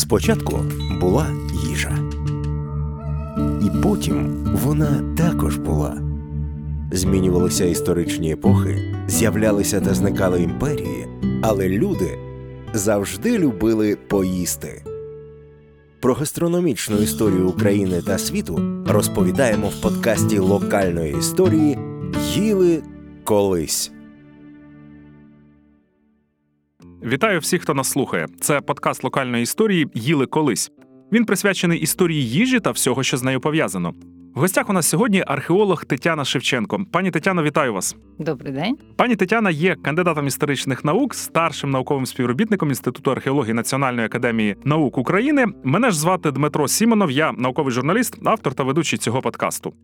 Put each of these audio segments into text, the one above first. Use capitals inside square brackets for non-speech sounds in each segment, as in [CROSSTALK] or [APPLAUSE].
Спочатку була їжа, і потім вона також була. Змінювалися історичні епохи, з'являлися та зникали імперії, але люди завжди любили поїсти. Про гастрономічну історію України та світу розповідаємо в подкасті локальної історії Їли колись. Вітаю всіх, хто нас слухає. Це подкаст локальної історії Їли колись. Він присвячений історії їжі та всього, що з нею пов'язано. В гостях у нас сьогодні археолог Тетяна Шевченко. Пані Тетяно, вітаю вас. Добрий день. Пані Тетяна є кандидатом історичних наук, старшим науковим співробітником Інституту археології Національної академії наук України. Мене ж звати Дмитро Сімонов, я науковий журналіст, автор та ведучий цього подкасту.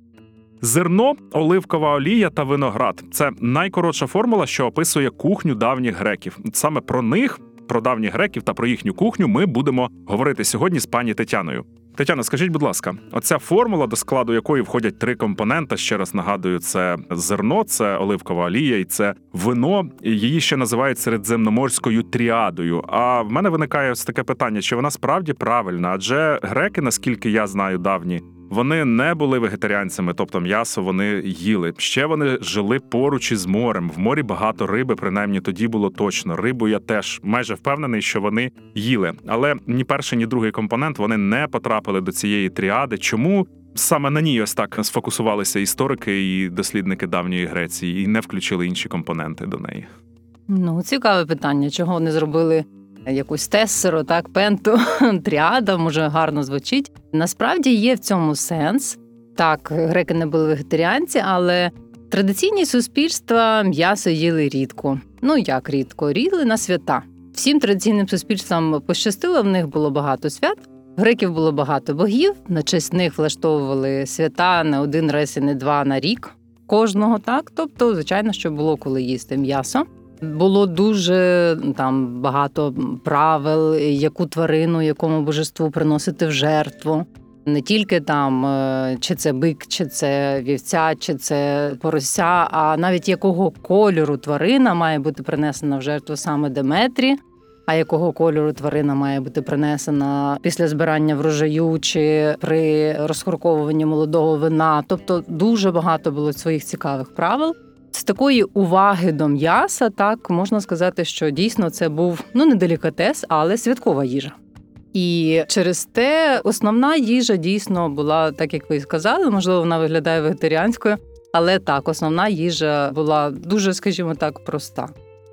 Зерно, оливкова олія та виноград це найкоротша формула, що описує кухню давніх греків. Саме про них, про давніх греків та про їхню кухню ми будемо говорити сьогодні з пані Тетяною. Тетяна, скажіть, будь ласка, оця формула, до складу якої входять три компоненти. Ще раз нагадую, це зерно, це оливкова олія і це вино. Її ще називають середземноморською тріадою. А в мене виникає ось таке питання: чи вона справді правильна? Адже греки, наскільки я знаю, давні. Вони не були вегетаріанцями, тобто м'ясо вони їли. Ще вони жили поруч із морем. В морі багато риби, принаймні тоді було точно. Рибу я теж майже впевнений, що вони їли. Але ні перший, ні другий компонент вони не потрапили до цієї тріади. Чому саме на ній ось так сфокусувалися історики і дослідники давньої Греції і не включили інші компоненти до неї? Ну, цікаве питання, чого не зробили якусь тесеру, так, пенту, [LAUGHS] тріада, може гарно звучить. Насправді є в цьому сенс. Так, греки не були вегетаріанці, але традиційні суспільства м'ясо їли рідко. Ну як рідко, рідли на свята. Всім традиційним суспільствам пощастило, в них було багато свят. Греків було багато богів, на честь них влаштовували свята не один раз і не два на рік кожного, так. Тобто, звичайно, що було коли їсти м'ясо. Було дуже там багато правил, яку тварину, якому божеству приносити в жертву. Не тільки там е, чи це бик, чи це вівця, чи це порося, а навіть якого кольору тварина має бути принесена в жертву саме Деметрі, а якого кольору тварина має бути принесена після збирання врожаю чи при розхорковуванні молодого вина. Тобто дуже багато було своїх цікавих правил. З такої уваги до м'яса, так можна сказати, що дійсно це був ну не делікатес, але святкова їжа. І через те основна їжа дійсно була, так як ви сказали, можливо, вона виглядає вегетаріанською, але так, основна їжа була дуже, скажімо так, проста.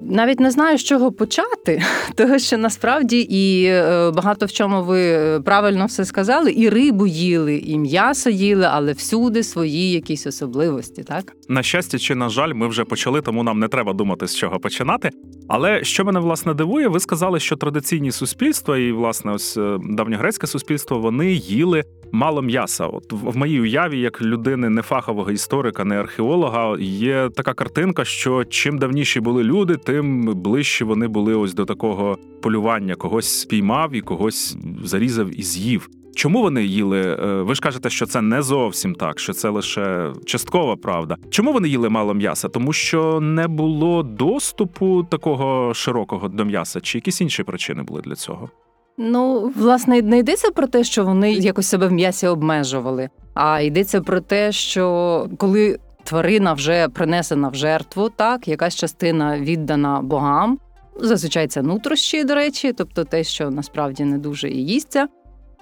Навіть не знаю, з чого почати, [LAUGHS] тому що насправді і е, багато в чому ви е, правильно все сказали, і рибу їли, і м'ясо їли, але всюди свої якісь особливості, так на щастя чи на жаль, ми вже почали, тому нам не треба думати з чого починати. Але що мене власне дивує, ви сказали, що традиційні суспільства, і власне ось е, давньогрецьке суспільство, вони їли мало м'яса. От в моїй уяві, як людини не фахового історика, не археолога, є така картинка, що чим давніші були люди, тим ближче вони були ось до такого полювання, когось спіймав і когось зарізав і з'їв. Чому вони їли? Е, ви ж кажете, що це не зовсім так, що це лише часткова правда. Чому вони їли мало м'яса? Тому що не було доступу такого широкого до м'яса, чи якісь інші причини були для цього? Ну, власне, не йдеться про те, що вони якось себе в м'ясі обмежували, а йдеться про те, що коли тварина вже принесена в жертву, так якась частина віддана богам. Зазвичай це нутрощі, до речі, тобто те, що насправді не дуже і їсться.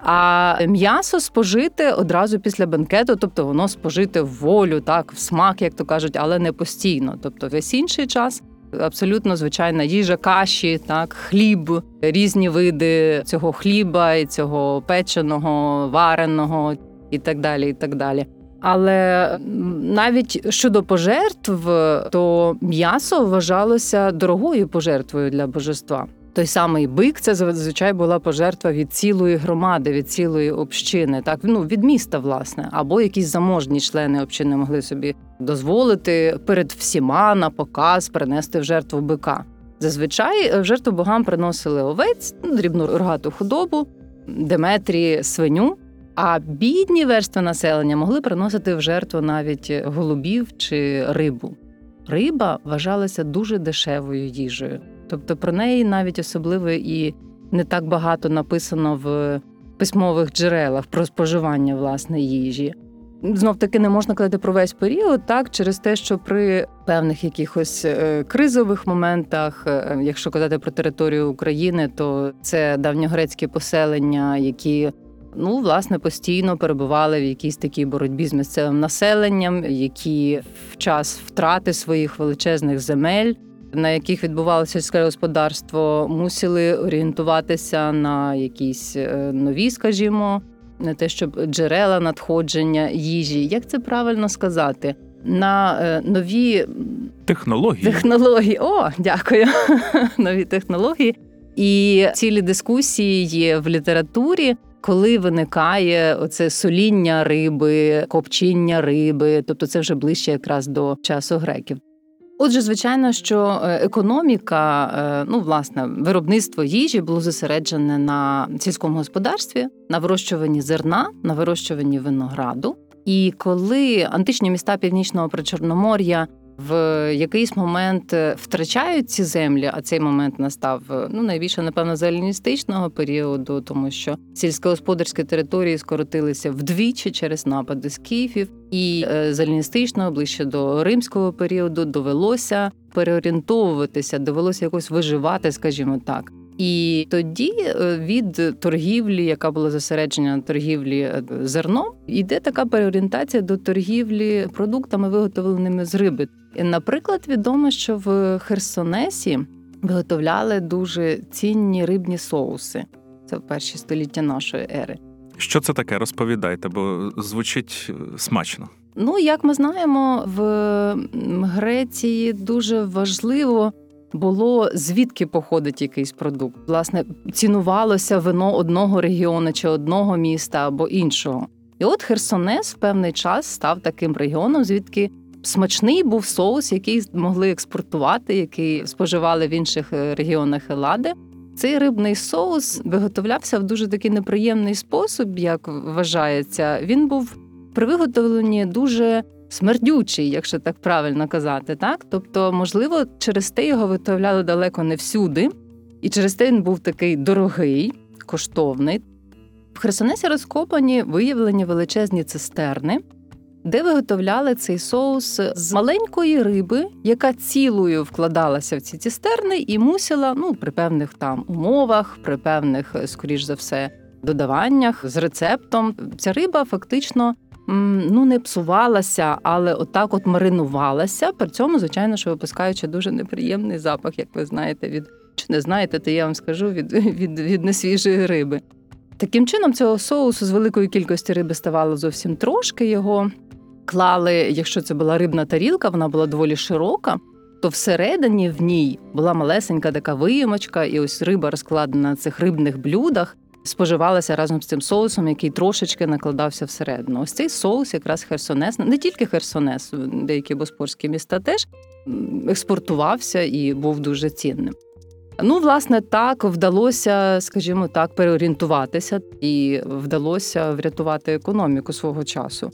А м'ясо спожити одразу після бенкету, тобто воно спожити в волю, так, в смак, як то кажуть, але не постійно. Тобто весь інший час абсолютно звичайна їжа, каші, так, хліб, різні види цього хліба, і цього печеного, вареного і так далі. і так далі. Але навіть щодо пожертв, то м'ясо вважалося дорогою пожертвою для божества. Той самий бик це зазвичай була пожертва від цілої громади, від цілої общини, так ну від міста, власне, або якісь заможні члени общини могли собі дозволити перед всіма на показ принести в жертву бика. Зазвичай в жертву богам приносили овець, ну, дрібну рогату худобу, Деметрі, свиню. А бідні верстви населення могли приносити в жертву навіть голубів чи рибу. Риба вважалася дуже дешевою їжею. Тобто про неї навіть особливо і не так багато написано в письмових джерелах про споживання власне їжі. Знов таки не можна казати про весь період, так через те, що при певних якихось е, кризових моментах, е, якщо казати про територію України, то це давньогрецькі поселення, які ну власне постійно перебували в якійсь такій боротьбі з місцевим населенням, які в час втрати своїх величезних земель. На яких відбувалося сільське господарство, мусили орієнтуватися на якісь е, нові, скажімо, не те, щоб джерела надходження їжі. Як це правильно сказати? На е, нові Технології. технології. О, дякую. [LAUGHS] Нові технології. І цілі дискусії є в літературі, коли виникає оце соління риби, копчіння риби, тобто це вже ближче якраз до часу греків. Отже, звичайно, що е, економіка, е, ну власне, виробництво їжі було зосереджене на сільському господарстві, на вирощуванні зерна, на вирощуванні винограду. І коли античні міста північного причорномор'я в якийсь момент е, втрачають ці землі, а цей момент настав ну найбільше, напевно, зеленістичного періоду, тому що сільськогосподарські території скоротилися вдвічі через напади скіфів, і з еліністичного ближче до римського періоду довелося переорієнтовуватися, довелося якось виживати, скажімо так. І тоді від торгівлі, яка була зосереджена на торгівлі зерном, йде така переорієнтація до торгівлі продуктами, виготовленими з риби. Наприклад, відомо, що в Херсонесі виготовляли дуже цінні рибні соуси. Це в перші століття нашої ери. Що це таке? Розповідайте, бо звучить смачно. Ну, як ми знаємо, в Греції дуже важливо було звідки походить якийсь продукт. Власне, цінувалося вино одного регіону чи одного міста або іншого. І от Херсонес в певний час став таким регіоном, звідки смачний був соус, який могли експортувати, який споживали в інших регіонах Елади. Цей рибний соус виготовлявся в дуже такий неприємний спосіб, як вважається. Він був при виготовленні дуже смердючий, якщо так правильно казати, так тобто, можливо, через те його виготовляли далеко не всюди, і через те він був такий дорогий, коштовний. В Херсонесі розкопані виявлені величезні цистерни, де виготовляли цей соус з маленької риби, яка цілою вкладалася в ці цистерни і мусила, ну, при певних там умовах, при певних, скоріш за все, додаваннях з рецептом. Ця риба фактично ну не псувалася, але отак от маринувалася. При цьому, звичайно, що випускаючи дуже неприємний запах, як ви знаєте, від чи не знаєте, то я вам скажу від, від, від несвіжої риби. Таким чином, цього соусу з великої кількості риби ставало зовсім трошки. Його клали, якщо це була рибна тарілка, вона була доволі широка, то всередині в ній була малесенька така виємочка, і ось риба розкладена на цих рибних блюдах споживалася разом з цим соусом, який трошечки накладався всередину. Ось цей соус, якраз Херсонес, не тільки Херсонес, деякі боспорські міста теж експортувався і був дуже цінним. Ну, власне, так вдалося, скажімо так, переорієнтуватися і вдалося врятувати економіку свого часу.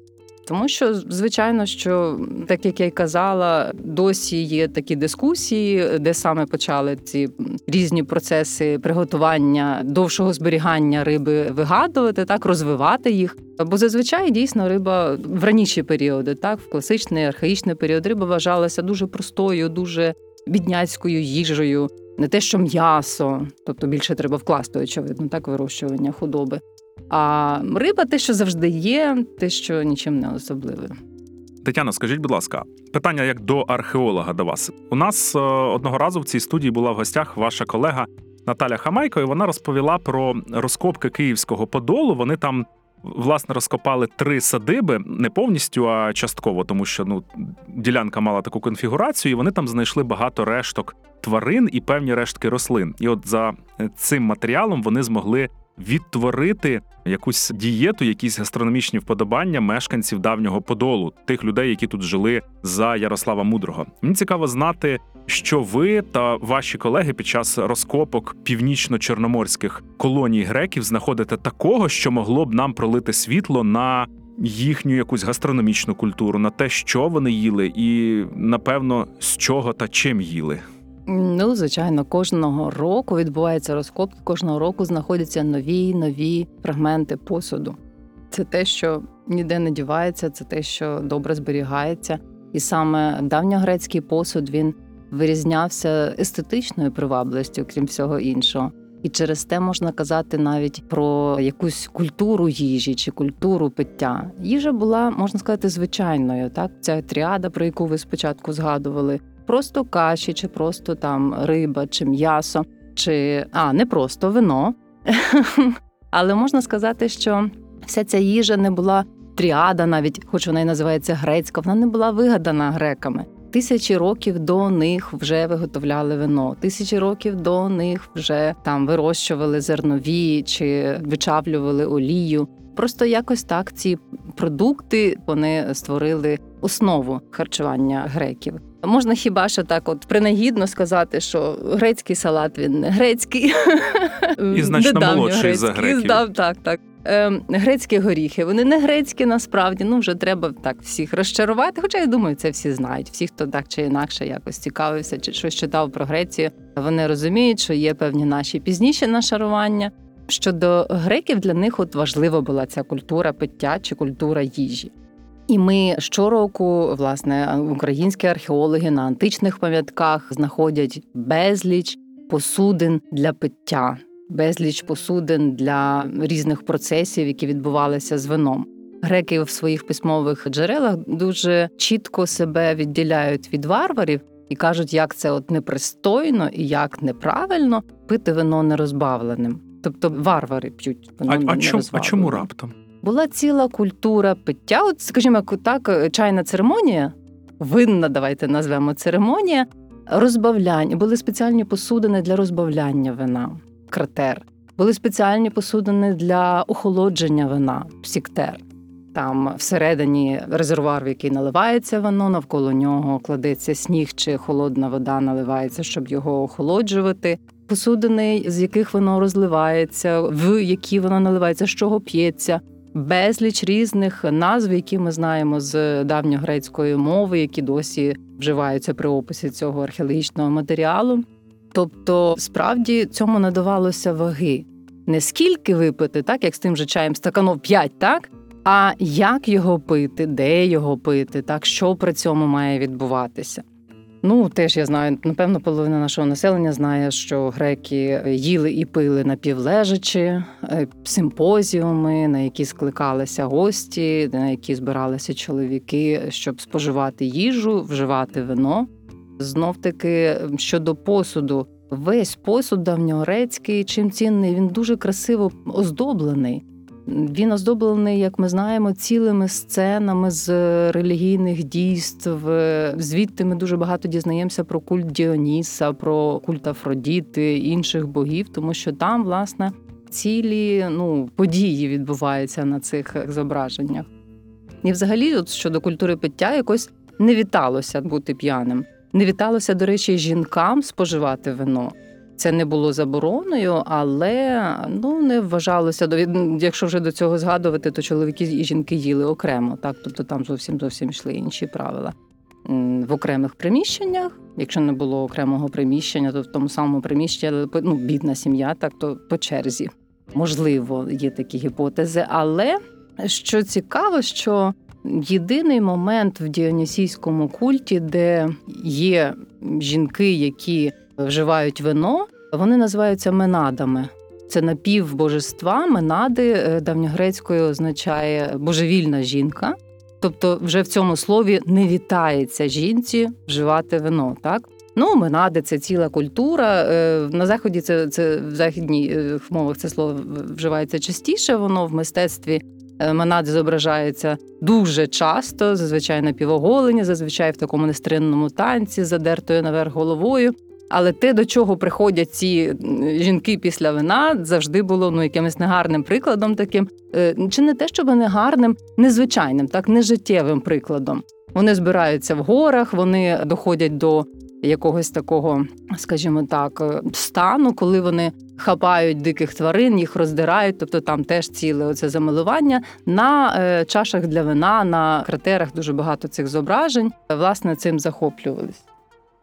Тому що, звичайно, що так як я й казала, досі є такі дискусії, де саме почали ці різні процеси приготування довшого зберігання риби вигадувати, так розвивати їх. Бо зазвичай дійсно риба в раніші періоди, так в класичний архаїчний період, риба вважалася дуже простою, дуже бідняцькою їжею. Не те, що м'ясо, тобто більше треба вкласти, очевидно, так вирощування худоби. А риба те, що завжди є, те, що нічим не особливе. Тетяна, скажіть, будь ласка, питання як до археолога до вас. У нас е, одного разу в цій студії була в гостях ваша колега Наталя Хамайко, і вона розповіла про розкопки Київського подолу. Вони там. Власне, розкопали три садиби не повністю, а частково, тому що ну ділянка мала таку конфігурацію, і вони там знайшли багато решток тварин і певні рештки рослин. І от за цим матеріалом вони змогли відтворити якусь дієту, якісь гастрономічні вподобання мешканців давнього подолу, тих людей, які тут жили за Ярослава Мудрого. Мені цікаво знати, що ви та ваші колеги під час розкопок північно-чорноморських колоній греків знаходите такого, що могло б нам пролити світло на їхню якусь гастрономічну культуру, на те, що вони їли, і напевно з чого та чим їли. Ну, звичайно, кожного року відбуваються розкопки, кожного року знаходяться нові нові фрагменти посуду. Це те, що ніде не дівається, це те, що добре зберігається. І саме давньогрецький посуд він вирізнявся естетичною привабливістю, крім всього іншого. І через те можна казати навіть про якусь культуру їжі чи культуру пиття. Їжа була, можна сказати, звичайною. Так, ця тріада, про яку ви спочатку згадували, просто каші, чи просто там риба, чи м'ясо, чи а не просто вино. [LAUGHS] Але можна сказати, що вся ця їжа не була тріада, навіть хоч вона і називається грецька, вона не була вигадана греками. Тисячі років до них вже виготовляли вино, тисячі років до них вже там вирощували зернові чи вичавлювали олію. Просто якось так ці продукти вони створили основу харчування греків. Можна хіба що так, от принагідно сказати, що грецький салат він не грецький [LAUGHS] І значно молодший за греків. Так, так, так. Ем, грецькі горіхи, вони не грецькі насправді. Ну вже треба так всіх розчарувати. Хоча я думаю, це всі знають. Всі, хто так чи інакше якось цікавився, чи щось читав про Грецію, вони розуміють, що є певні наші пізніші нашарування. Щодо греків, для них от важлива була ця культура пиття чи культура їжі. І ми щороку, власне, українські археологи на античних пам'ятках знаходять безліч посудин для пиття, безліч посудин для різних процесів, які відбувалися з вином. Греки в своїх письмових джерелах дуже чітко себе відділяють від варварів і кажуть, як це от непристойно і як неправильно пити вино нерозбавленим. Тобто варвари п'ють вино А, а, чому, а чому раптом? Була ціла культура пиття. От, скажімо, так, чайна церемонія, винна, давайте назвемо церемонія, розбавляння. Були спеціальні посудини для розбавляння вина, кратер. Були спеціальні посудини для охолодження вина, псіктер. Там всередині резервуар, в який наливається вино, навколо нього кладеться сніг чи холодна вода наливається, щоб його охолоджувати. Посудини, з яких воно розливається, в які воно наливається, з чого п'ється. Безліч різних назв, які ми знаємо з давньогрецької мови, які досі вживаються при описі цього археологічного матеріалу. Тобто, справді цьому надавалося ваги. Не скільки випити, так як з тим же чаєм стаканов 5, так? А як його пити, де його пити, так що при цьому має відбуватися? Ну, теж я знаю, напевно, половина нашого населення знає, що греки їли і пили напівлежачи, е, симпозіуми, на які скликалися гості, на які збиралися чоловіки, щоб споживати їжу, вживати вино. Знов таки щодо посуду, весь посуд давньогрецький, чим цінний, він дуже красиво оздоблений. Він оздоблений, як ми знаємо, цілими сценами з релігійних дійств. Звідти ми дуже багато дізнаємося про культ Діоніса, про культ Афродіти, інших богів, тому що там, власне, цілі ну, події відбуваються на цих зображеннях. І, взагалі, от щодо культури пиття, якось не віталося бути п'яним. Не віталося, до речі, жінкам споживати вино. Це не було забороною, але ну не вважалося до якщо вже до цього згадувати, то чоловіки і жінки їли окремо. Так, тобто там зовсім зовсім йшли інші правила. В окремих приміщеннях, якщо не було окремого приміщення, то в тому самому приміщенні ну, бідна сім'я, так то по черзі. Можливо, є такі гіпотези. Але що цікаво, що єдиний момент в діонісійському культі, де є жінки, які вживають вино, вони називаються менадами. Це напівбожества. Менади давньогрецькою означає божевільна жінка. Тобто, вже в цьому слові не вітається жінці вживати вино. Так ну менади це ціла культура. На заході це це в західній мовах це слово вживається частіше. Воно в мистецтві менади зображаються дуже часто, зазвичай напівоголені, зазвичай в такому нестринному танці, задертою наверх головою. Але те, до чого приходять ці жінки після вина, завжди було ну якимось негарним прикладом, таким чи не те, щоб негарним, незвичайним, так нежиттєвим прикладом. Вони збираються в горах, вони доходять до якогось такого, скажімо так, стану, коли вони хапають диких тварин, їх роздирають, тобто там теж ціле оце замилування. На чашах для вина, на кратерах дуже багато цих зображень. Власне, цим захоплювались.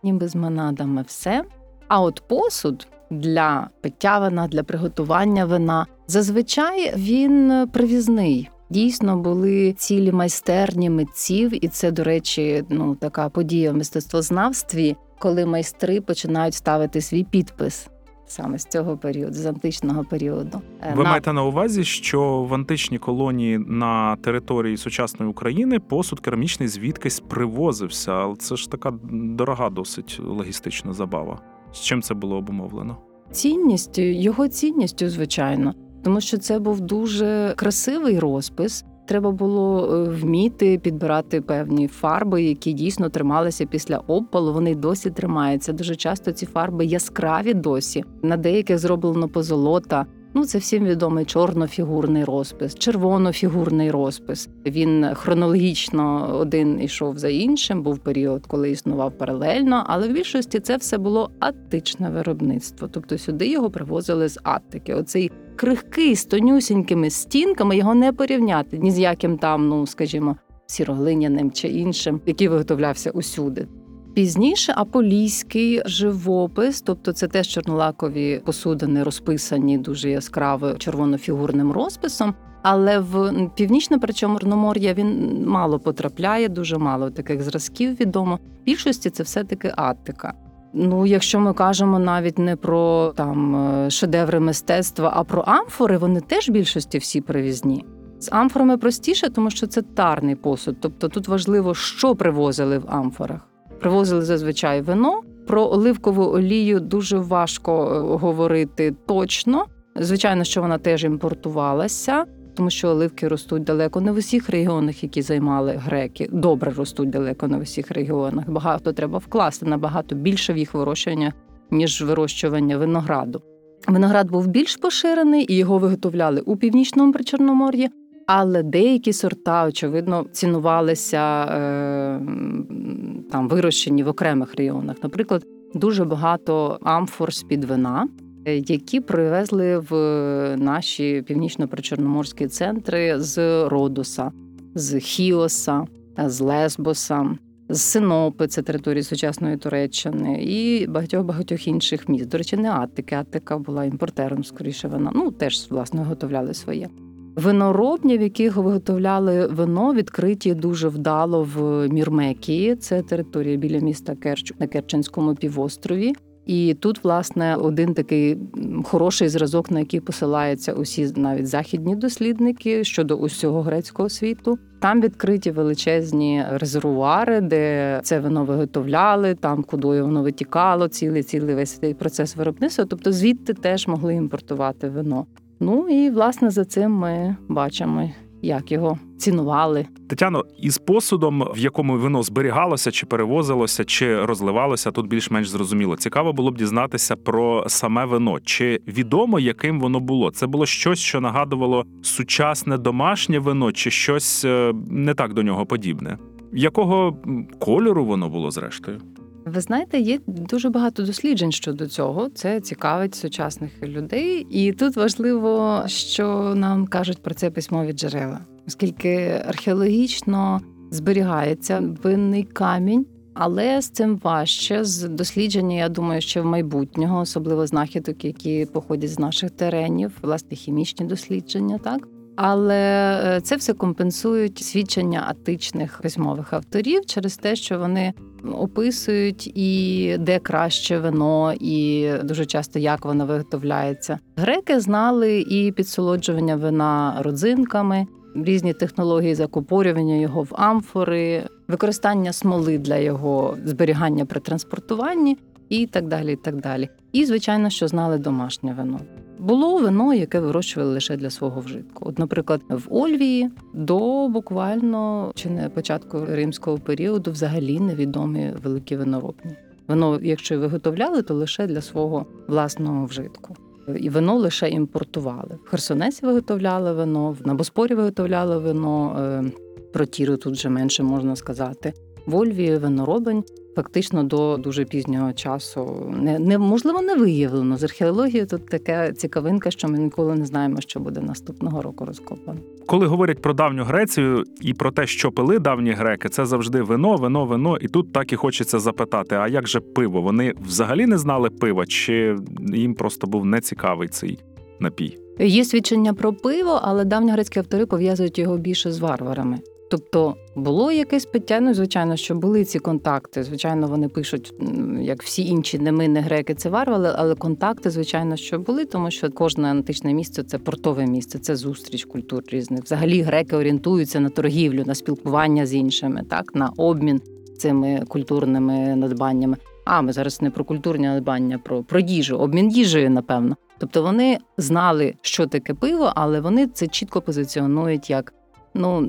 Ніби з манадами все. А от посуд для пиття вина, для приготування вина зазвичай він привізний. Дійсно були цілі майстерні митців, і це, до речі, ну така подія в мистецтвознавстві, коли майстри починають ставити свій підпис саме з цього періоду, з античного періоду. Е, Ви на- маєте на увазі, що в античній колонії на території сучасної України посуд керамічний звідкись привозився, але це ж така дорога, досить логістична забава. З чим це було обумовлено? цінністю, його цінністю, звичайно, тому що це був дуже красивий розпис. Треба було е, вміти підбирати певні фарби, які дійсно трималися після обпалу. Вони досі тримаються. Дуже часто ці фарби яскраві досі. На деяких зроблено позолота. Ну, це всім відомий чорнофігурний розпис, червонофігурний розпис. Він хронологічно один ішов за іншим. Був період, коли існував паралельно, але в більшості це все було аттичне виробництво. Тобто сюди його привозили з Аттики. Оцей крихкий з тонюсінькими стінками його не порівняти ні з яким там, ну скажімо, сіроглиняним чи іншим, який виготовлявся усюди. Пізніше аполійський живопис, тобто це теж чорнолакові посудини, розписані дуже яскраво червонофігурним розписом. Але в північне Причорномор'я він мало потрапляє, дуже мало таких зразків відомо. В більшості це все-таки Аттика. Ну, якщо ми кажемо навіть не про там е, шедеври мистецтва, а про амфори, вони теж в більшості всі привізні. З амфорами простіше, тому що це тарний посуд. Тобто тут важливо, що привозили в амфорах. Привозили зазвичай вино. Про оливкову олію дуже важко е, говорити точно. Звичайно, що вона теж імпортувалася, тому що оливки ростуть далеко не в усіх регіонах, які займали греки. Добре ростуть далеко не в усіх регіонах. Багато треба вкласти набагато більше в їх вирощування, ніж вирощування винограду. Виноград був більш поширений і його виготовляли у північному причорномор'ї, але деякі сорта, очевидно, цінувалися е, там вирощені в окремих регіонах. Наприклад, дуже багато амфор з-під вина, е, які привезли в наші північно-причорноморські центри з Родоса, з Хіоса, з Лесбоса. З Синопи, це території сучасної Туреччини, і багатьох багатьох інших міст. До речі, не Аттики. Аттика була імпортером, скоріше вона. Ну теж власне виготовляли своє. Виноробні, в яких виготовляли вино, відкриті дуже вдало в Мірмекії. Це територія біля міста Керч на Керченському півострові. І тут, власне, один такий хороший зразок, на який посилаються усі навіть західні дослідники щодо усього грецького світу. Там відкриті величезні резервуари, де це вино виготовляли, там куди воно витікало, цілий цілий весь цей процес виробництва. Тобто звідти теж могли імпортувати вино. Ну і власне за цим ми бачимо, як його цінували. Тетяно, із посудом, в якому вино зберігалося, чи перевозилося, чи розливалося, тут більш-менш зрозуміло. Цікаво було б дізнатися про саме вино. Чи відомо, яким воно було? Це було щось, що нагадувало сучасне домашнє вино, чи щось е, не так до нього подібне? Якого кольору воно було зрештою? Ви знаєте, є дуже багато досліджень щодо цього. Це цікавить сучасних людей, і тут важливо, що нам кажуть про це письмові джерела, оскільки археологічно зберігається винний камінь. Але з цим важче з дослідження, я думаю, ще в майбутнього, особливо знахідок, які походять з наших теренів, власне, хімічні дослідження, так. Але е, це все компенсують свідчення атичних письмових авторів через те, що вони описують і де краще вино, і дуже часто як воно виготовляється. Греки знали і підсолоджування вина родзинками, різні технології закупорювання його в амфори, використання смоли для його зберігання при транспортуванні і так далі. І так далі. І звичайно, що знали домашнє вино. Було вино, яке вирощували лише для свого вжитку. От, наприклад, в Ольвії до буквально чи не початку римського періоду взагалі невідомі великі виноробні. Вино, якщо виготовляли, то лише для свого власного вжитку. І вино лише імпортували. В Херсонесі виготовляли вино, на Боспорі виготовляли вино. е, Про тіру тут вже менше можна сказати. В Ольвії виноробень фактично до дуже пізнього часу не, не можливо не виявлено. З археологією тут така цікавинка, що ми ніколи не знаємо, що буде наступного року розкопано. Коли говорять про давню Грецію і про те, що пили давні греки, це завжди вино, вино, вино. І тут так і хочеться запитати: а як же пиво? Вони взагалі не знали пива, чи їм просто був нецікавий цей напій? Є свідчення про пиво, але давньогрецькі автори пов'язують його більше з варварами. Тобто було якесь пиття, ну звичайно, що були ці контакти. Звичайно, вони пишуть, як всі інші, не ми, не греки, це варвари, але контакти, звичайно, що були, тому що кожне античне місце це портове місце, це зустріч культур різних. Взагалі греки орієнтуються на торгівлю, на спілкування з іншими, так на обмін цими культурними надбаннями. А ми зараз не про культурні надбання, про, про їжу, обмін їжею, напевно. Тобто вони знали, що таке пиво, але вони це чітко позиціонують як ну,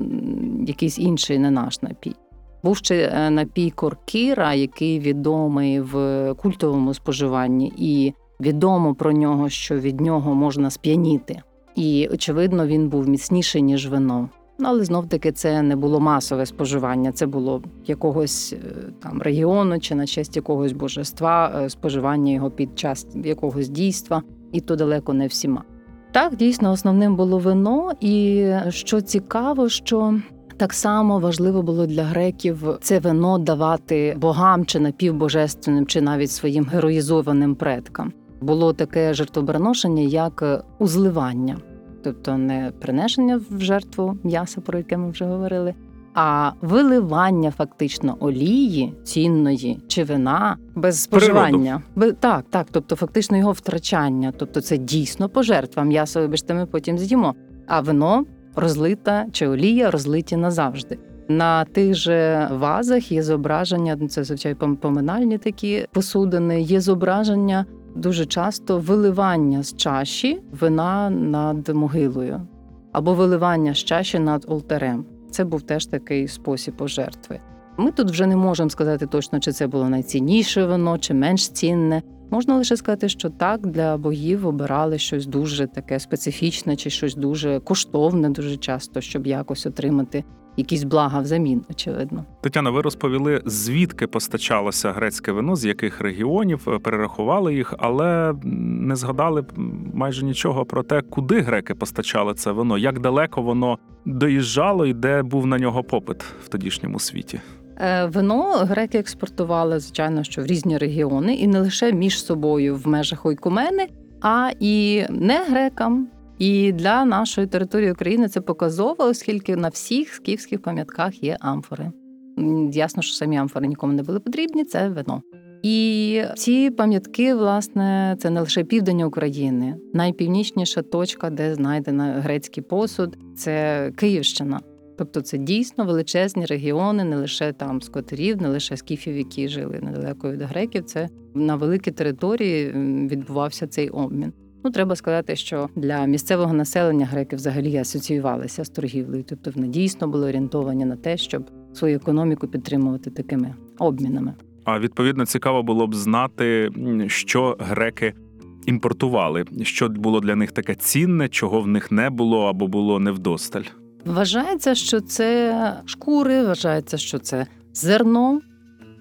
якийсь інший, не наш напій. Був ще е, напій Коркіра, який відомий в культовому споживанні, і відомо про нього, що від нього можна сп'яніти. І очевидно, він був міцніший, ніж вино. Ну, але знов таки це не було масове споживання, це було якогось е, там регіону чи на честь якогось божества, е, споживання його під час якогось дійства, і то далеко не всіма. Так, дійсно, основним було вино, і що цікаво, що так само важливо було для греків це вино давати богам чи напівбожественним, чи навіть своїм героїзованим предкам. Було таке жертвоприношення, як узливання, тобто не принесення в жертву м'яса, про яке ми вже говорили, а виливання фактично олії цінної чи вина без споживання. Бе- Так, так, тобто фактично його втрачання. Тобто це дійсно пожертва. М'ясо, вибачте, ми потім з'їмо. А вино розлита чи олія розлиті назавжди. На тих же вазах є зображення, ну, це звичайно пом- поминальні такі посудини. Є зображення дуже часто виливання з чаші вина над могилою або виливання з чаші над олтарем. Це був теж такий спосіб пожертви. Ми тут вже не можемо сказати точно, чи це було найцінніше вино, чи менш цінне. Можна лише сказати, що так для богів обирали щось дуже таке специфічне, чи щось дуже коштовне, дуже часто, щоб якось отримати якісь блага взамін, очевидно. Тетяна, ви розповіли, звідки постачалося грецьке вино, з яких регіонів е, перерахували їх, але не згадали майже нічого про те, куди греки постачали це вино, як далеко воно доїжджало і де був на нього попит в тодішньому світі. Е, Вино греки експортували, звичайно, що в різні регіони, і не лише між собою в межах ойкумени, а і не грекам. І для нашої території України це показово, оскільки на всіх скіфських пам'ятках є амфори. Ясно, що самі амфори нікому не були потрібні, це вино. І ці пам'ятки, власне, це не лише південь України. Найпівнічніша точка, де знайдено грецький посуд, це Київщина. Тобто це дійсно величезні регіони, не лише там скотерів, не лише скіфів, які жили недалеко від греків. Це на великій території відбувався цей обмін. Ну, треба сказати, що для місцевого населення греки взагалі асоціювалися з торгівлею, тобто вони дійсно були орієнтовані на те, щоб свою економіку підтримувати такими обмінами. А відповідно цікаво було б знати, що греки імпортували, що було для них таке цінне, чого в них не було або було невдосталь. Вважається, що це шкури, вважається, що це зерно.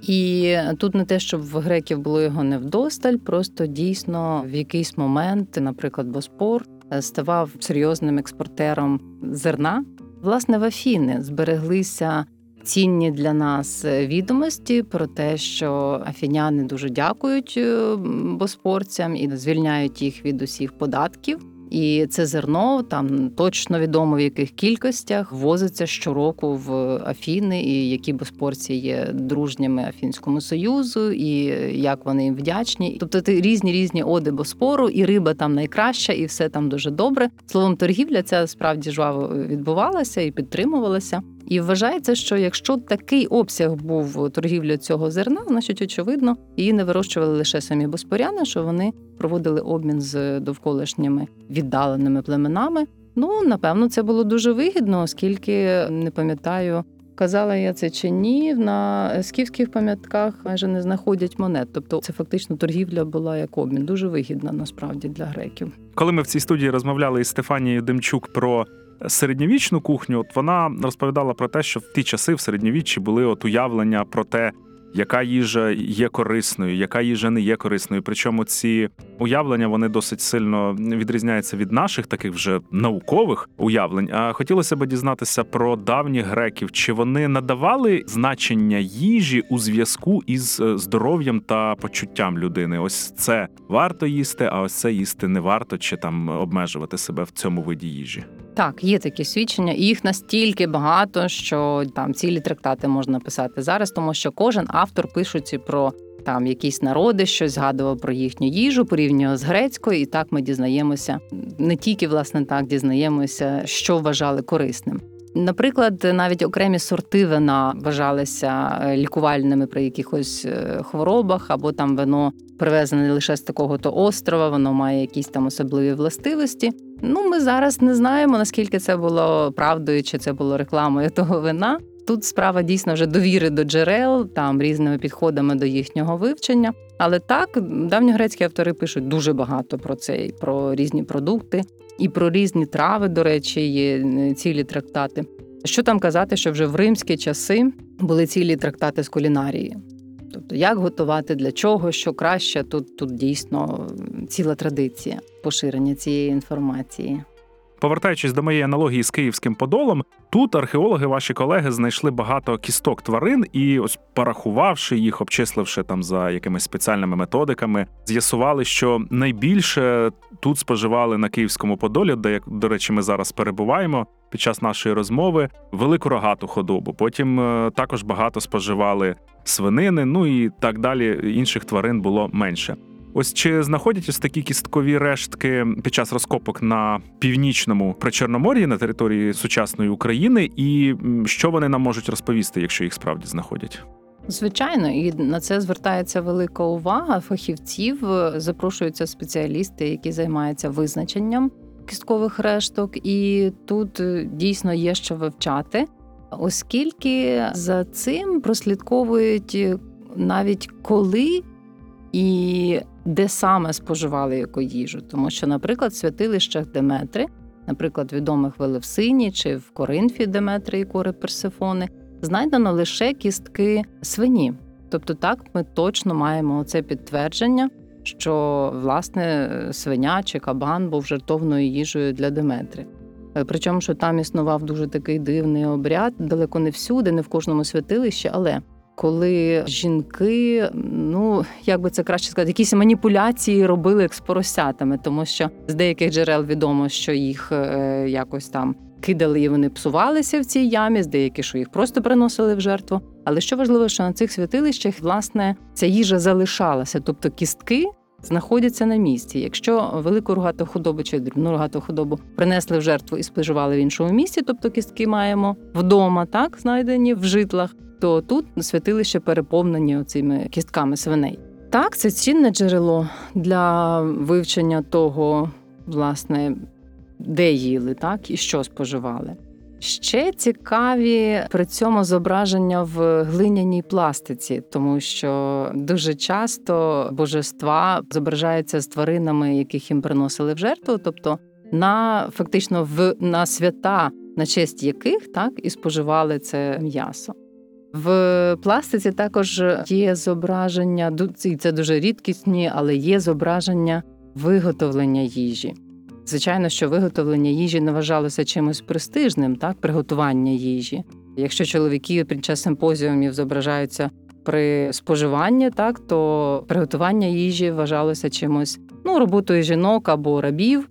І тут не те, щоб в греків було його невдосталь, просто дійсно в якийсь момент, наприклад, Боспор е, ставав серйозним експортером зерна. Власне, в Афіни збереглися цінні для нас відомості про те, що афіняни дуже дякують е, боспорцям і звільняють їх від усіх податків. І це зерно там точно відомо в яких кількостях возиться щороку в Афіни, і які боспорці є дружніми Афінському союзу, і як вони їм вдячні. Тобто ти різні різні оди боспору, і риба там найкраща, і все там дуже добре. Словом, торгівля ця справді жваво відбувалася і підтримувалася. І вважається, що якщо такий обсяг був торгівлі цього зерна, значить очевидно її не вирощували лише самі боспоряни, що вони проводили обмін з довколишніми віддаленими племенами. Ну напевно, це було дуже вигідно, оскільки не пам'ятаю, казала я це чи ні. На скіфських пам'ятках майже не знаходять монет. Тобто, це фактично торгівля була як обмін, дуже вигідна насправді для греків. Коли ми в цій студії розмовляли із Стефанією Демчук про середньовічну кухню, от вона розповідала про те, що в ті часи в середньовіччі були от уявлення про те, яка їжа є корисною, яка їжа не є корисною. Причому ці уявлення вони досить сильно відрізняються від наших таких вже наукових уявлень. А хотілося б дізнатися про давніх греків, чи вони надавали значення їжі у зв'язку із е, здоров'ям та почуттям людини. Ось це варто їсти, а ось це їсти не варто, чи там обмежувати себе в цьому виді їжі. Так, є такі свідчення, і їх настільки багато, що там цілі трактати можна писати зараз, тому що кожен автор пишучи про там якісь народи, щось згадував про їхню їжу, порівнював з грецькою, і так ми дізнаємося не тільки власне так дізнаємося, що вважали корисним. Наприклад, навіть окремі сорти вина вважалися е, лікувальними при якихось е, хворобах, або там вино привезене лише з такого то острова, воно має якісь там особливі властивості. Ну, ми зараз не знаємо, наскільки це було правдою, чи це було рекламою того вина. Тут справа дійсно вже довіри до джерел, там різними підходами до їхнього вивчення. Але так, давньогрецькі автори пишуть дуже багато про це, і про різні продукти, і про різні трави, до речі, є е, цілі трактати. Що там казати, що вже в римські часи були цілі трактати з кулінарії. Тобто, як готувати, для чого, що краще, тут, тут дійсно ціла традиція поширення цієї інформації. Повертаючись до моєї аналогії з київським подолом, тут археологи, ваші колеги, знайшли багато кісток тварин і, ось порахувавши їх, обчисливши там за якимись спеціальними методиками, з'ясували, що найбільше тут споживали на київському подолі, де до речі, ми зараз перебуваємо під час нашої розмови, велику рогату худобу. Потім е, також багато споживали свинини, ну і так далі. Інших тварин було менше. Ось чи знаходять ось такі кісткові рештки під час розкопок на північному причорномор'ї на території сучасної України, і що вони нам можуть розповісти, якщо їх справді знаходять? Звичайно, і на це звертається велика увага фахівців. Запрошуються спеціалісти, які займаються визначенням кісткових решток, і тут е, дійсно є що вивчати, оскільки за цим прослідковують е, навіть коли і де саме споживали яку їжу. Тому що, наприклад, в святилищах Деметри, наприклад, відомих в Елевсині чи в Коринфі Деметри і Кори Персифони, знайдено лише кістки свині. Тобто, так ми точно маємо це підтвердження, що власне свиня чи кабан був жертовною їжею для Деметри. Е, Причому, що там існував дуже такий дивний обряд, далеко не всюди, не в кожному святилищі, але коли жінки, ну як би це краще сказати, якісь маніпуляції робили як з поросятами, тому що з деяких джерел відомо, що їх е, якось там кидали і вони псувалися в цій ямі, з деяких, що їх просто приносили в жертву. Але що важливо, що на цих святилищах власне ця їжа залишалася, тобто кістки. Знаходяться на місці. Якщо велику рогату худобу чи дрібну рогату худобу принесли в жертву і споживали в іншому місці, тобто кістки маємо вдома, так знайдені в житлах, то тут святилище переповнені цими кістками свиней. Так, це цінне джерело для вивчення того, власне, де їли, так і що споживали. Ще цікаві при цьому зображення в глиняній пластиці, тому що дуже часто божества зображаються з тваринами, яких їм приносили в жертву, тобто на фактично в на свята, на честь яких так і споживали це м'ясо. В пластиці також є зображення, і це дуже рідкісні, але є зображення виготовлення їжі. Звичайно, що виготовлення їжі не вважалося чимось престижним, так, приготування їжі. Якщо чоловіки під час симпозіумів зображаються при споживанні, так то приготування їжі вважалося чимось ну, роботою жінок або рабів.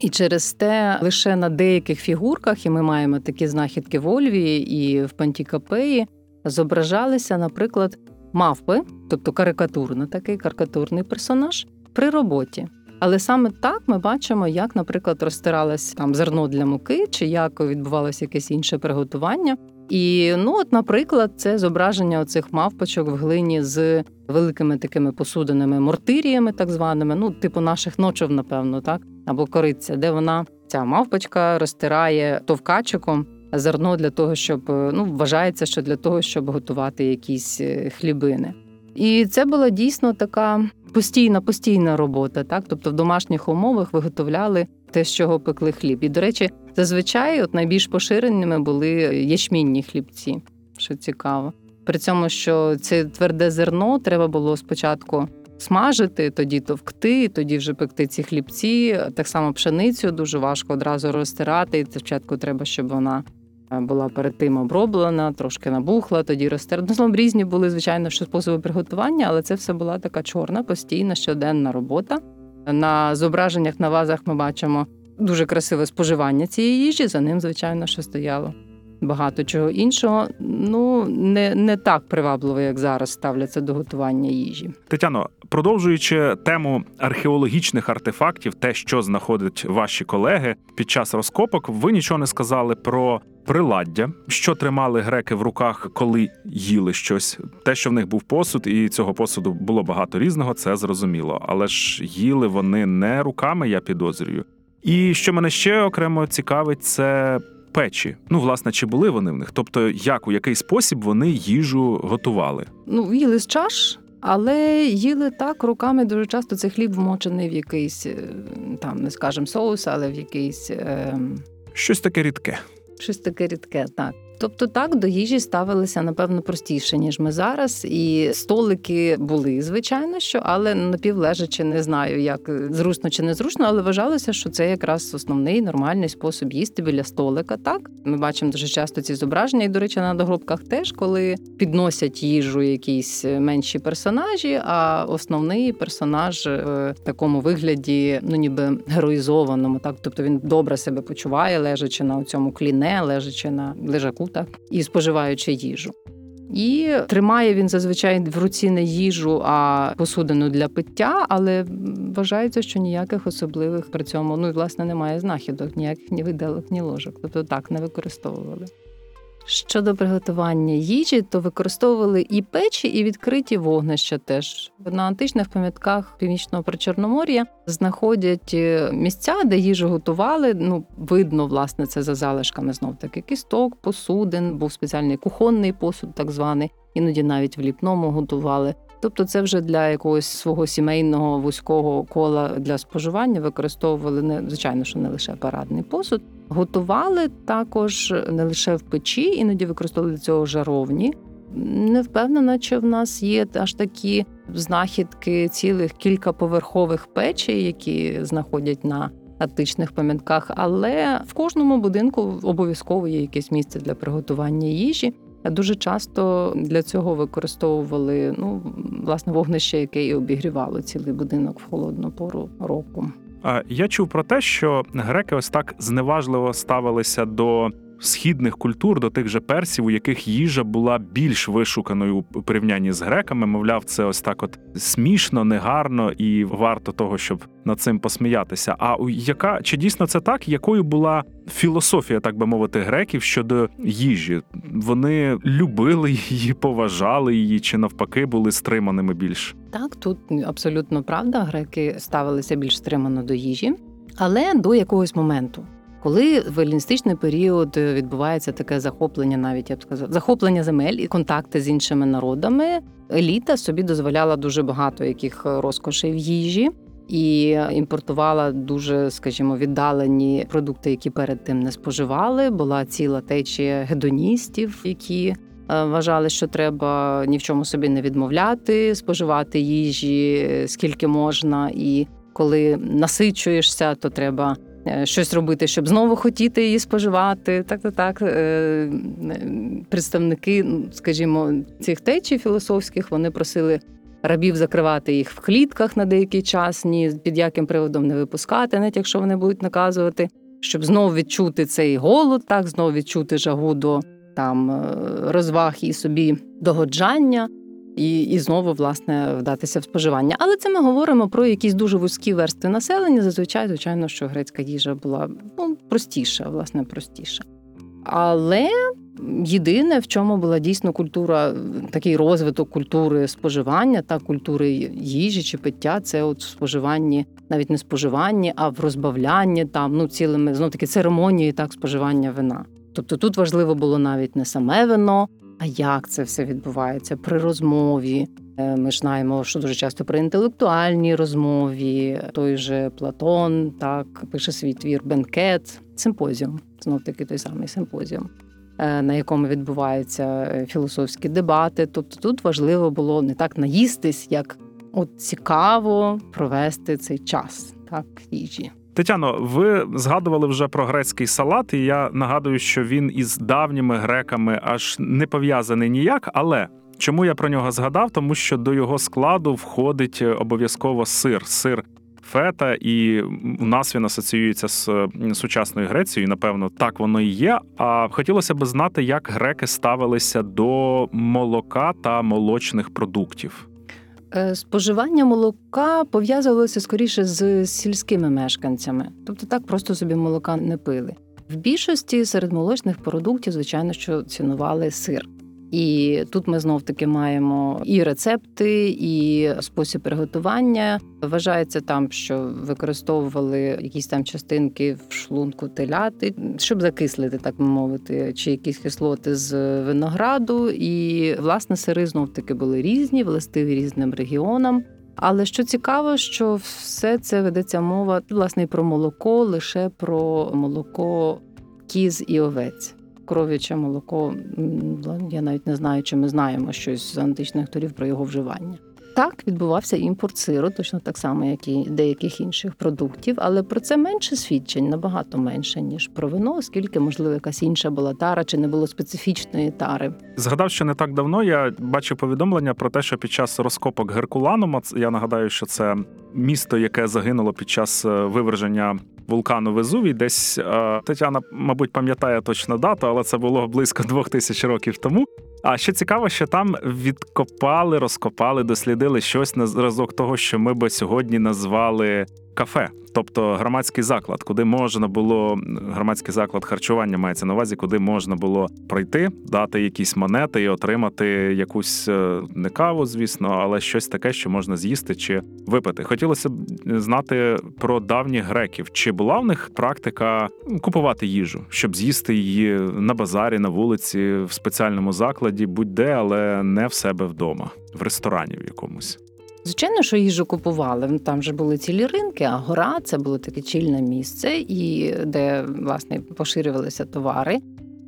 І через те лише на деяких фігурках, і ми маємо такі знахідки в Ольві і в Пантікапеї, зображалися, наприклад, мавпи, тобто карикатурно такий карикатурний персонаж, при роботі. Але саме так ми бачимо, як, наприклад, розтиралось там зерно для муки, чи як відбувалося якесь інше приготування. І ну, от, наприклад, це зображення оцих мавпочок в глині з великими такими посудинами мортиріями, так званими, ну, типу наших ночов, напевно, так, або кориця, де вона ця мавпочка розтирає товкачиком зерно для того, щоб ну вважається, що для того, щоб готувати якісь е, хлібини. І це була дійсно така постійна, постійна робота, так тобто в домашніх умовах виготовляли те, з чого пекли хліб. І, до речі, зазвичай от найбільш поширеними були ячмінні хлібці, що цікаво. При цьому, що це тверде зерно треба було спочатку смажити, тоді товкти, тоді вже пекти ці хлібці. Так само пшеницю дуже важко одразу розтирати. І Спочатку треба, щоб вона була перед тим оброблена, трошки набухла, тоді розтирати. Ну, словом, різні були, звичайно, що способи приготування, але це все була така чорна, постійна, щоденна робота. На зображеннях на вазах ми бачимо дуже красиве споживання цієї їжі. За ним, звичайно, що стояло багато чого іншого. Ну не, не так привабливо, як зараз ставляться до готування їжі. Тетяно, продовжуючи тему археологічних артефактів, те, що знаходять ваші колеги під час розкопок, ви нічого не сказали про приладдя, що тримали греки в руках, коли їли щось. Те, що в них був посуд, і цього посуду було багато різного, це зрозуміло. Але ж їли вони не руками, я підозрюю. І що мене ще окремо цікавить, це печі. Ну, власне, чи були вони в них? Тобто, як у який спосіб вони їжу готували? Ну, їли з чаш, але їли так руками дуже часто це хліб вмочений в якийсь е, там, не скажемо соус, але в якийсь. Е... Щось таке рідке. Щось таке рідке, так. Тобто так до їжі ставилися напевно простіше ніж ми зараз. І столики були, звичайно, що але напівлежачи, не знаю, як зручно чи не зручно, але вважалося, що це якраз основний нормальний спосіб їсти біля столика. Так ми бачимо дуже часто ці зображення, і до речі, на догробках теж коли підносять їжу якісь менші персонажі, а основний персонаж в такому вигляді, ну ніби героїзованому, так тобто він добре себе почуває, лежачи на цьому кліне, лежачи на лежаку так і споживаючи їжу. І тримає він зазвичай в руці не їжу, а посудину для пиття, але вважається, що ніяких особливих при цьому ну і власне немає знахідок, ніяких ні виделок, ні ложок. Тобто так не використовували. Щодо приготування їжі, то використовували і печі, і відкриті вогнища. Теж на античних пам'ятках північного причорномор'я знаходять е, місця, де їжу готували. Ну видно, власне, це за залишками знов таки кісток, посудин, був спеціальний кухонний посуд, так званий, іноді навіть в ліпному готували. Тобто, це вже для якогось свого сімейного вузького кола для споживання використовували не звичайно, що не лише парадний посуд. Готували також не лише в печі, іноді використовували для цього жаровні. Не впевнена, чи в нас є аж такі знахідки цілих кількаповерхових печей, які знаходять на античних пам'ятках, але в кожному будинку обов'язково є якесь місце для приготування їжі. Дуже часто для цього використовували ну власне вогнище, яке і обігрівало цілий будинок в холодну пору року. Я чув про те, що греки ось так зневажливо ставилися до східних культур, до тих же персів, у яких їжа була більш вишуканою у порівнянні з греками. Мовляв, це ось так, от смішно, негарно і варто того, щоб над цим посміятися. А яка чи дійсно це так? Якою була філософія, так би мовити, греків щодо їжі? Вони любили її, поважали її, чи навпаки були стриманими більш? Так, тут абсолютно правда. Греки ставилися більш стримано до їжі, але до якогось моменту. Коли в еліністичний період відбувається таке захоплення, навіть я б сказала, захоплення земель і контакти з іншими народами, еліта собі дозволяла дуже багато яких розкошей в їжі і імпортувала дуже, скажімо, віддалені продукти, які перед тим не споживали. Була ціла течія гедоністів, які е, Вважали, що треба ні в чому собі не відмовляти, споживати їжі скільки можна, і коли насичуєшся, то треба Е, щось робити, щоб знову хотіти її споживати. Так, так, так. Е, представники, ну, скажімо, цих течій філософських вони просили рабів закривати їх в клітках на деякий час, ні під яким приводом не випускати, навіть якщо вони будуть наказувати, щоб знову відчути цей голод, так знову відчути жагу до там е, розваг і собі догоджання і і знову власне вдатися в споживання. Але це ми говоримо про якісь дуже вузькі верстви населення. Зазвичай, звичайно, що грецька їжа була ну, простіша, власне, простіша. Але єдине, в чому була дійсно культура, такий розвиток культури споживання та культури їжі чи пиття, це от в споживанні, навіть не споживанні, а в розбавлянні там ну цілими знов таки церемонії так споживання вина. Тобто тут важливо було навіть не саме вино, а як це все відбувається при розмові? Е, ми ж знаємо, що дуже часто при інтелектуальній розмові той же Платон так пише свій твір бенкет, симпозіум, знов таки той самий симпозіум. е, на якому відбуваються е, філософські дебати. Тобто тут важливо було не так наїстись, як от цікаво провести цей час, так їжі. Тетяно, ви згадували вже про грецький салат, і я нагадую, що він із давніми греками аж не пов'язаний ніяк. Але чому я про нього згадав? Тому що до його складу входить обов'язково сир, сир фета, і у нас він асоціюється з сучасною Грецією. Напевно, так воно і є. А хотілося б знати, як греки ставилися до молока та молочних продуктів. Е, споживання молока пов'язувалося скоріше з сільськими мешканцями, тобто так просто собі молока не пили. В більшості серед молочних продуктів, звичайно, що цінували сир. І тут ми знов таки маємо і рецепти, і спосіб приготування. Вважається там, що використовували якісь там частинки в шлунку теляти, щоб закислити, так мовити, чи якісь кислоти з винограду. І власне сири знов таки були різні, властиві різним регіонам. Але що цікаво, що все це ведеться мова власне про молоко, лише про молоко кіз і овець коров'яче молоко. Я навіть не знаю, чи ми знаємо щось з античних торів про його вживання. Так, відбувався імпорт сиру, точно так само, як і деяких інших продуктів, але про це менше свідчень, набагато менше ніж про вино, оскільки, можливо, якась інша була тара чи не було специфічної тари. Згадав, що не так давно я бачив повідомлення про те, що під час розкопок Геркуланума я нагадаю, що це місто, яке загинуло під час е, виверження вулкану Везувій. Десь е, Тетяна, мабуть, пам'ятає точно дату, але це було близько двох тисяч років тому. А ще цікаво, що там відкопали, розкопали, дослідили щось на зразок того, що ми би сьогодні назвали кафе тобто громадський заклад, куди можна було громадський заклад харчування мається на увазі, куди можна було пройти, дати якісь монети і отримати якусь е, не каву, звісно, але щось таке, що можна з'їсти чи випити. Хотілося б знати про давніх греків, чи була в них практика купувати їжу, щоб з'їсти її на базарі, на вулиці, в спеціальному закладі, будь-де, але не в себе вдома, в ресторані в якомусь. Звичайно, що їжу купували. Там вже були цілі ринки, а гора це було таке чільне місце, і де власне поширювалися товари.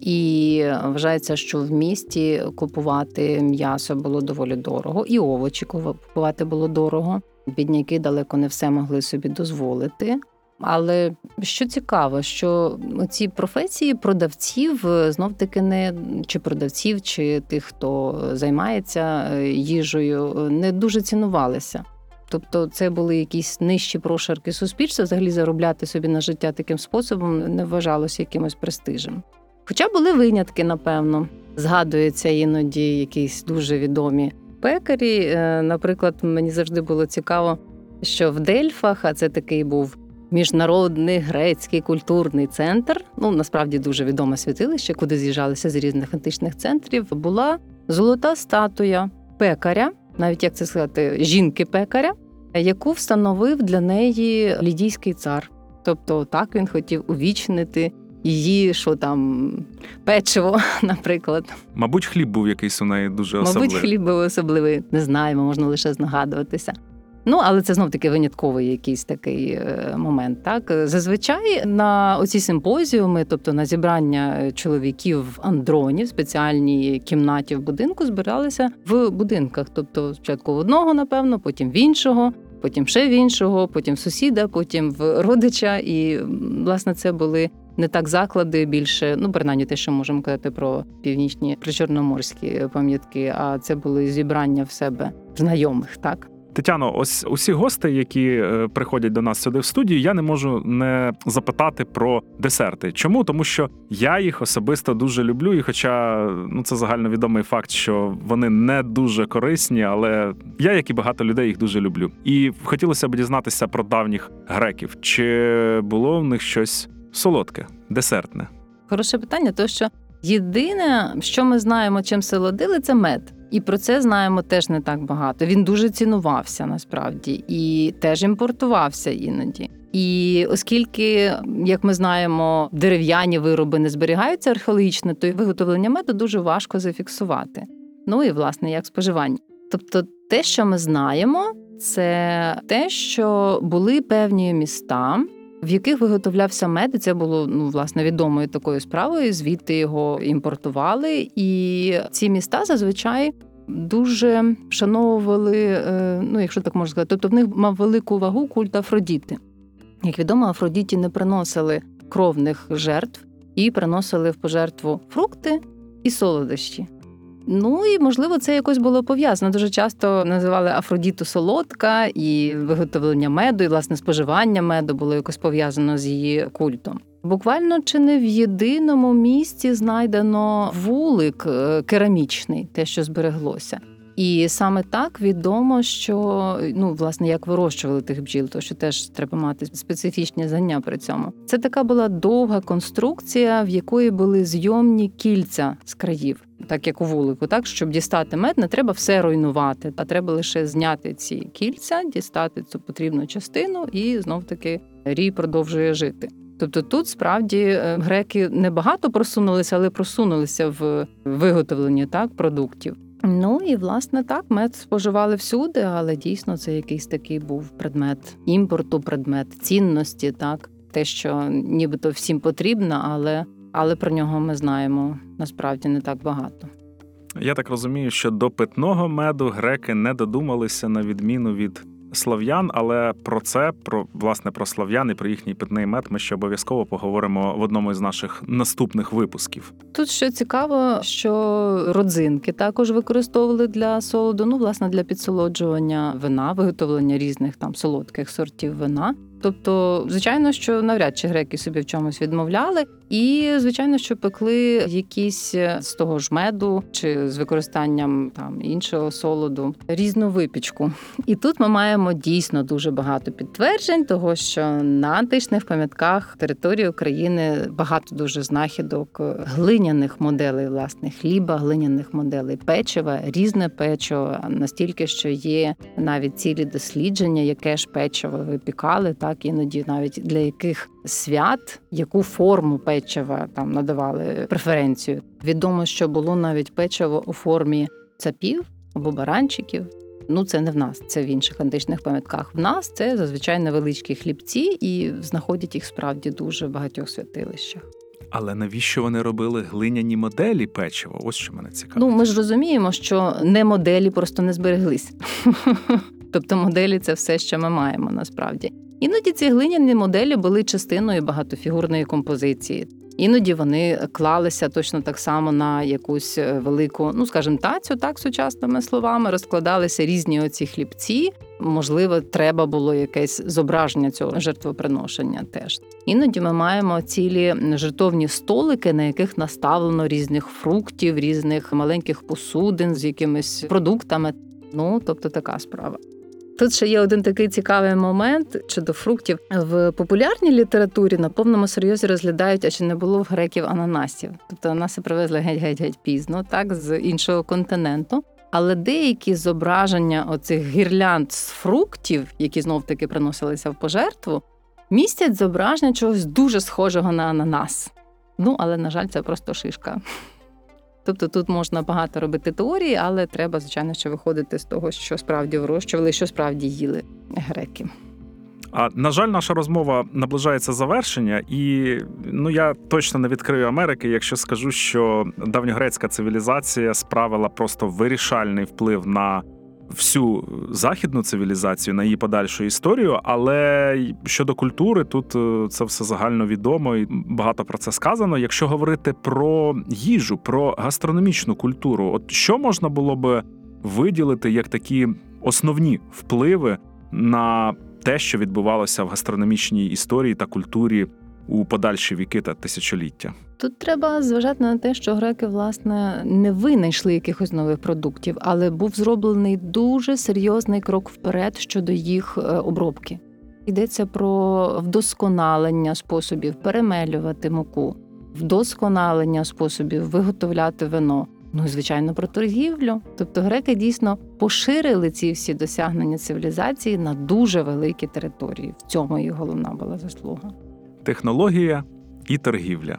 І вважається, що в місті купувати м'ясо було доволі дорого, і овочі купувати було дорого. Бідняки далеко не все могли собі дозволити. Але що цікаво, що ці професії продавців е, знов таки не чи продавців, чи тих, хто займається е, їжею, е, не дуже цінувалися. Тобто, це були якісь нижчі прошарки суспільства, взагалі заробляти собі на життя таким способом не вважалося якимось престижем. Хоча були винятки, напевно, згадуються іноді якісь дуже відомі пекарі. Наприклад, мені завжди було цікаво, що в Дельфах, а це такий був міжнародний грецький культурний центр. Ну насправді дуже відоме святилище, куди з'їжджалися з різних античних центрів. Була золота статуя пекаря, навіть як це сказати, жінки-пекаря, яку встановив для неї лідійський цар. Тобто, так він хотів увічнити її, що там печиво, [LAUGHS] наприклад. Мабуть, хліб був якийсь у неї дуже особливий. Мабуть, хліб був особливий. Не знаємо, можна лише здогадуватися. Ну, але це знов таки винятковий якийсь такий е, момент. Так зазвичай на оці симпозіуми, тобто на зібрання чоловіків в андронів, спеціальній кімнаті в будинку, збиралися в будинках. Тобто, спочатку в одного, напевно, потім в іншого, потім ще в іншого, потім в сусіда, потім в родича. І власне це були. Не так заклади більше, ну принаймні те, що можемо казати про північні причорноморські пам'ятки, а це були зібрання в себе знайомих, так Тетяно, ось усі гости, які е, приходять до нас сюди в студію, я не можу не запитати про десерти. Чому? Тому що я їх особисто дуже люблю, і хоча ну це загальновідомий факт, що вони не дуже корисні, але я, як і багато людей, їх дуже люблю. І хотілося б дізнатися про давніх греків. Чи було в них щось солодке, десертне? Хороше питання, то що єдине, що ми знаємо, чим солодили, це мед. І про це знаємо теж не так багато. Він дуже цінувався насправді і теж імпортувався іноді. І оскільки, як ми знаємо, дерев'яні вироби не зберігаються археологічно, то і виготовлення меду дуже важко зафіксувати. Ну і власне як споживання. Тобто, те, що ми знаємо, це те, що були певні міста в яких виготовлявся мед. І Це було ну власне відомою такою справою. Звідти його імпортували, і ці міста зазвичай. Дуже вшановували, е, ну якщо так можна сказати, тобто в них мав велику вагу культ Афродіти. Як відомо, Афродіті не приносили кровних жертв і приносили в пожертву фрукти і солодощі. Ну і можливо, це якось було пов'язано. Дуже часто називали Афродіту солодка, і виготовлення меду, і власне споживання меду було якось пов'язано з її культом. Буквально чи не в єдиному місці знайдено вулик е, керамічний, те, що збереглося. І саме так відомо, що ну власне як вирощували тих бджіл, то що теж треба мати специфічні знання при цьому. Це така була довга конструкція, в якої були зйомні кільця з країв, так як у вулику, так щоб дістати мед, не треба все руйнувати, а треба лише зняти ці кільця, дістати цю потрібну частину, і знов таки рій продовжує жити. Тобто тут справді е, греки не багато просунулися, але просунулися в виготовленні так продуктів. Ну і власне так, мед споживали всюди, але дійсно це якийсь такий був предмет імпорту, предмет цінності, так те, що нібито всім потрібно, але, але про нього ми знаємо насправді не так багато. Я так розумію, що до питного меду греки не додумалися на відміну від слов'ян, але про це, про власне про слов'ян і про їхній питний мед, ми ще обов'язково поговоримо в одному із наших наступних випусків. Тут що цікаво, що родзинки також використовували для солоду, ну власне для підсолоджування вина, виготовлення різних там солодких сортів вина. Тобто, звичайно, що навряд чи греки собі в чомусь відмовляли, і звичайно, що пекли якісь з того ж меду чи з використанням там іншого солоду різну випічку. І тут ми маємо дійсно дуже багато підтверджень, того що на античних пам'ятках території України багато дуже знахідок глиняних моделей, власне, хліба, глиняних моделей печива, різне печиво, настільки, що є навіть цілі дослідження, яке ж печиво випікали, так іноді навіть для яких свят яку форму печива там надавали преференцію. Відомо, що було навіть печиво у формі цапів або баранчиків. Ну, це не в нас, це в інших античних пам'ятках. В нас це зазвичай невеличкі хлібці, і знаходять їх справді дуже в багатьох святилищах. Але навіщо вони робили глиняні моделі печива? Ось що мене цікавить. Ну ми ж розуміємо, що не моделі просто не збереглись. [LAUGHS] Тобто моделі це все, що ми маємо насправді. Іноді ці глиняні моделі були частиною багатофігурної композиції. Іноді вони клалися точно так само на якусь е, велику, ну скажімо, тацю, так сучасними словами, розкладалися різні оці хлібці. Можливо, треба було якесь зображення цього жертвоприношення. Теж іноді ми маємо цілі жертовні столики, на яких наставлено різних фруктів, різних маленьких посудин з якимись продуктами. Ну тобто така справа. Тут ще є один такий цікавий момент щодо фруктів в популярній літературі на повному серйозі розглядають, а чи не було в греків ананасів. Тобто ананаси привезли геть-геть-геть пізно, так з іншого континенту. Але деякі зображення оцих гірлянд з фруктів, які знов таки приносилися в пожертву, містять зображення чогось дуже схожого на ананас. Ну але на жаль, це просто шишка. Тобто тут можна багато робити теорії, але треба, звичайно, ще виходити з того, що справді вирощували, що справді їли греки. А на жаль, наша розмова наближається завершення, і ну я точно не відкрию Америки, якщо скажу, що давньогрецька цивілізація справила просто вирішальний вплив на всю західну цивілізацію, на її подальшу історію. Але щодо культури, тут е, це все загально відомо і багато про це сказано. Якщо говорити про їжу, про гастрономічну культуру, от що можна було би виділити як такі основні впливи на те, що відбувалося в гастрономічній історії та культурі у подальші віки та тисячоліття. Тут треба зважати на те, що греки власне не винайшли якихось нових продуктів, але був зроблений дуже серйозний крок вперед щодо їх е, обробки. Йдеться про вдосконалення способів перемелювати муку, вдосконалення способів виготовляти вино. Ну і звичайно про торгівлю. Тобто греки дійсно поширили ці всі досягнення цивілізації на дуже великі території. В цьому їх головна була заслуга. Технологія і торгівля.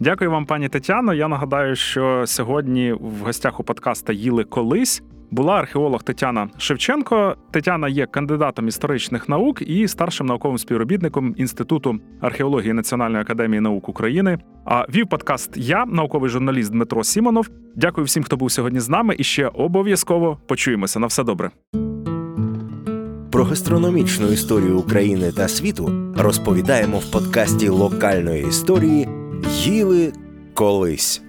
Дякую вам, пані Тетяно. Я нагадаю, що сьогодні в гостях у подкаста їли колись була археолог Тетяна Шевченко. Тетяна є кандидатом історичних наук і старшим науковим співробітником Інституту археології Національної академії наук України. А вів подкаст я, науковий журналіст Дмитро Сімонов. Дякую всім, хто був сьогодні з нами. І ще обов'язково почуємося. На все добре. Про гастрономічну історію України та світу розповідаємо в подкасті локальної історії Їли колись.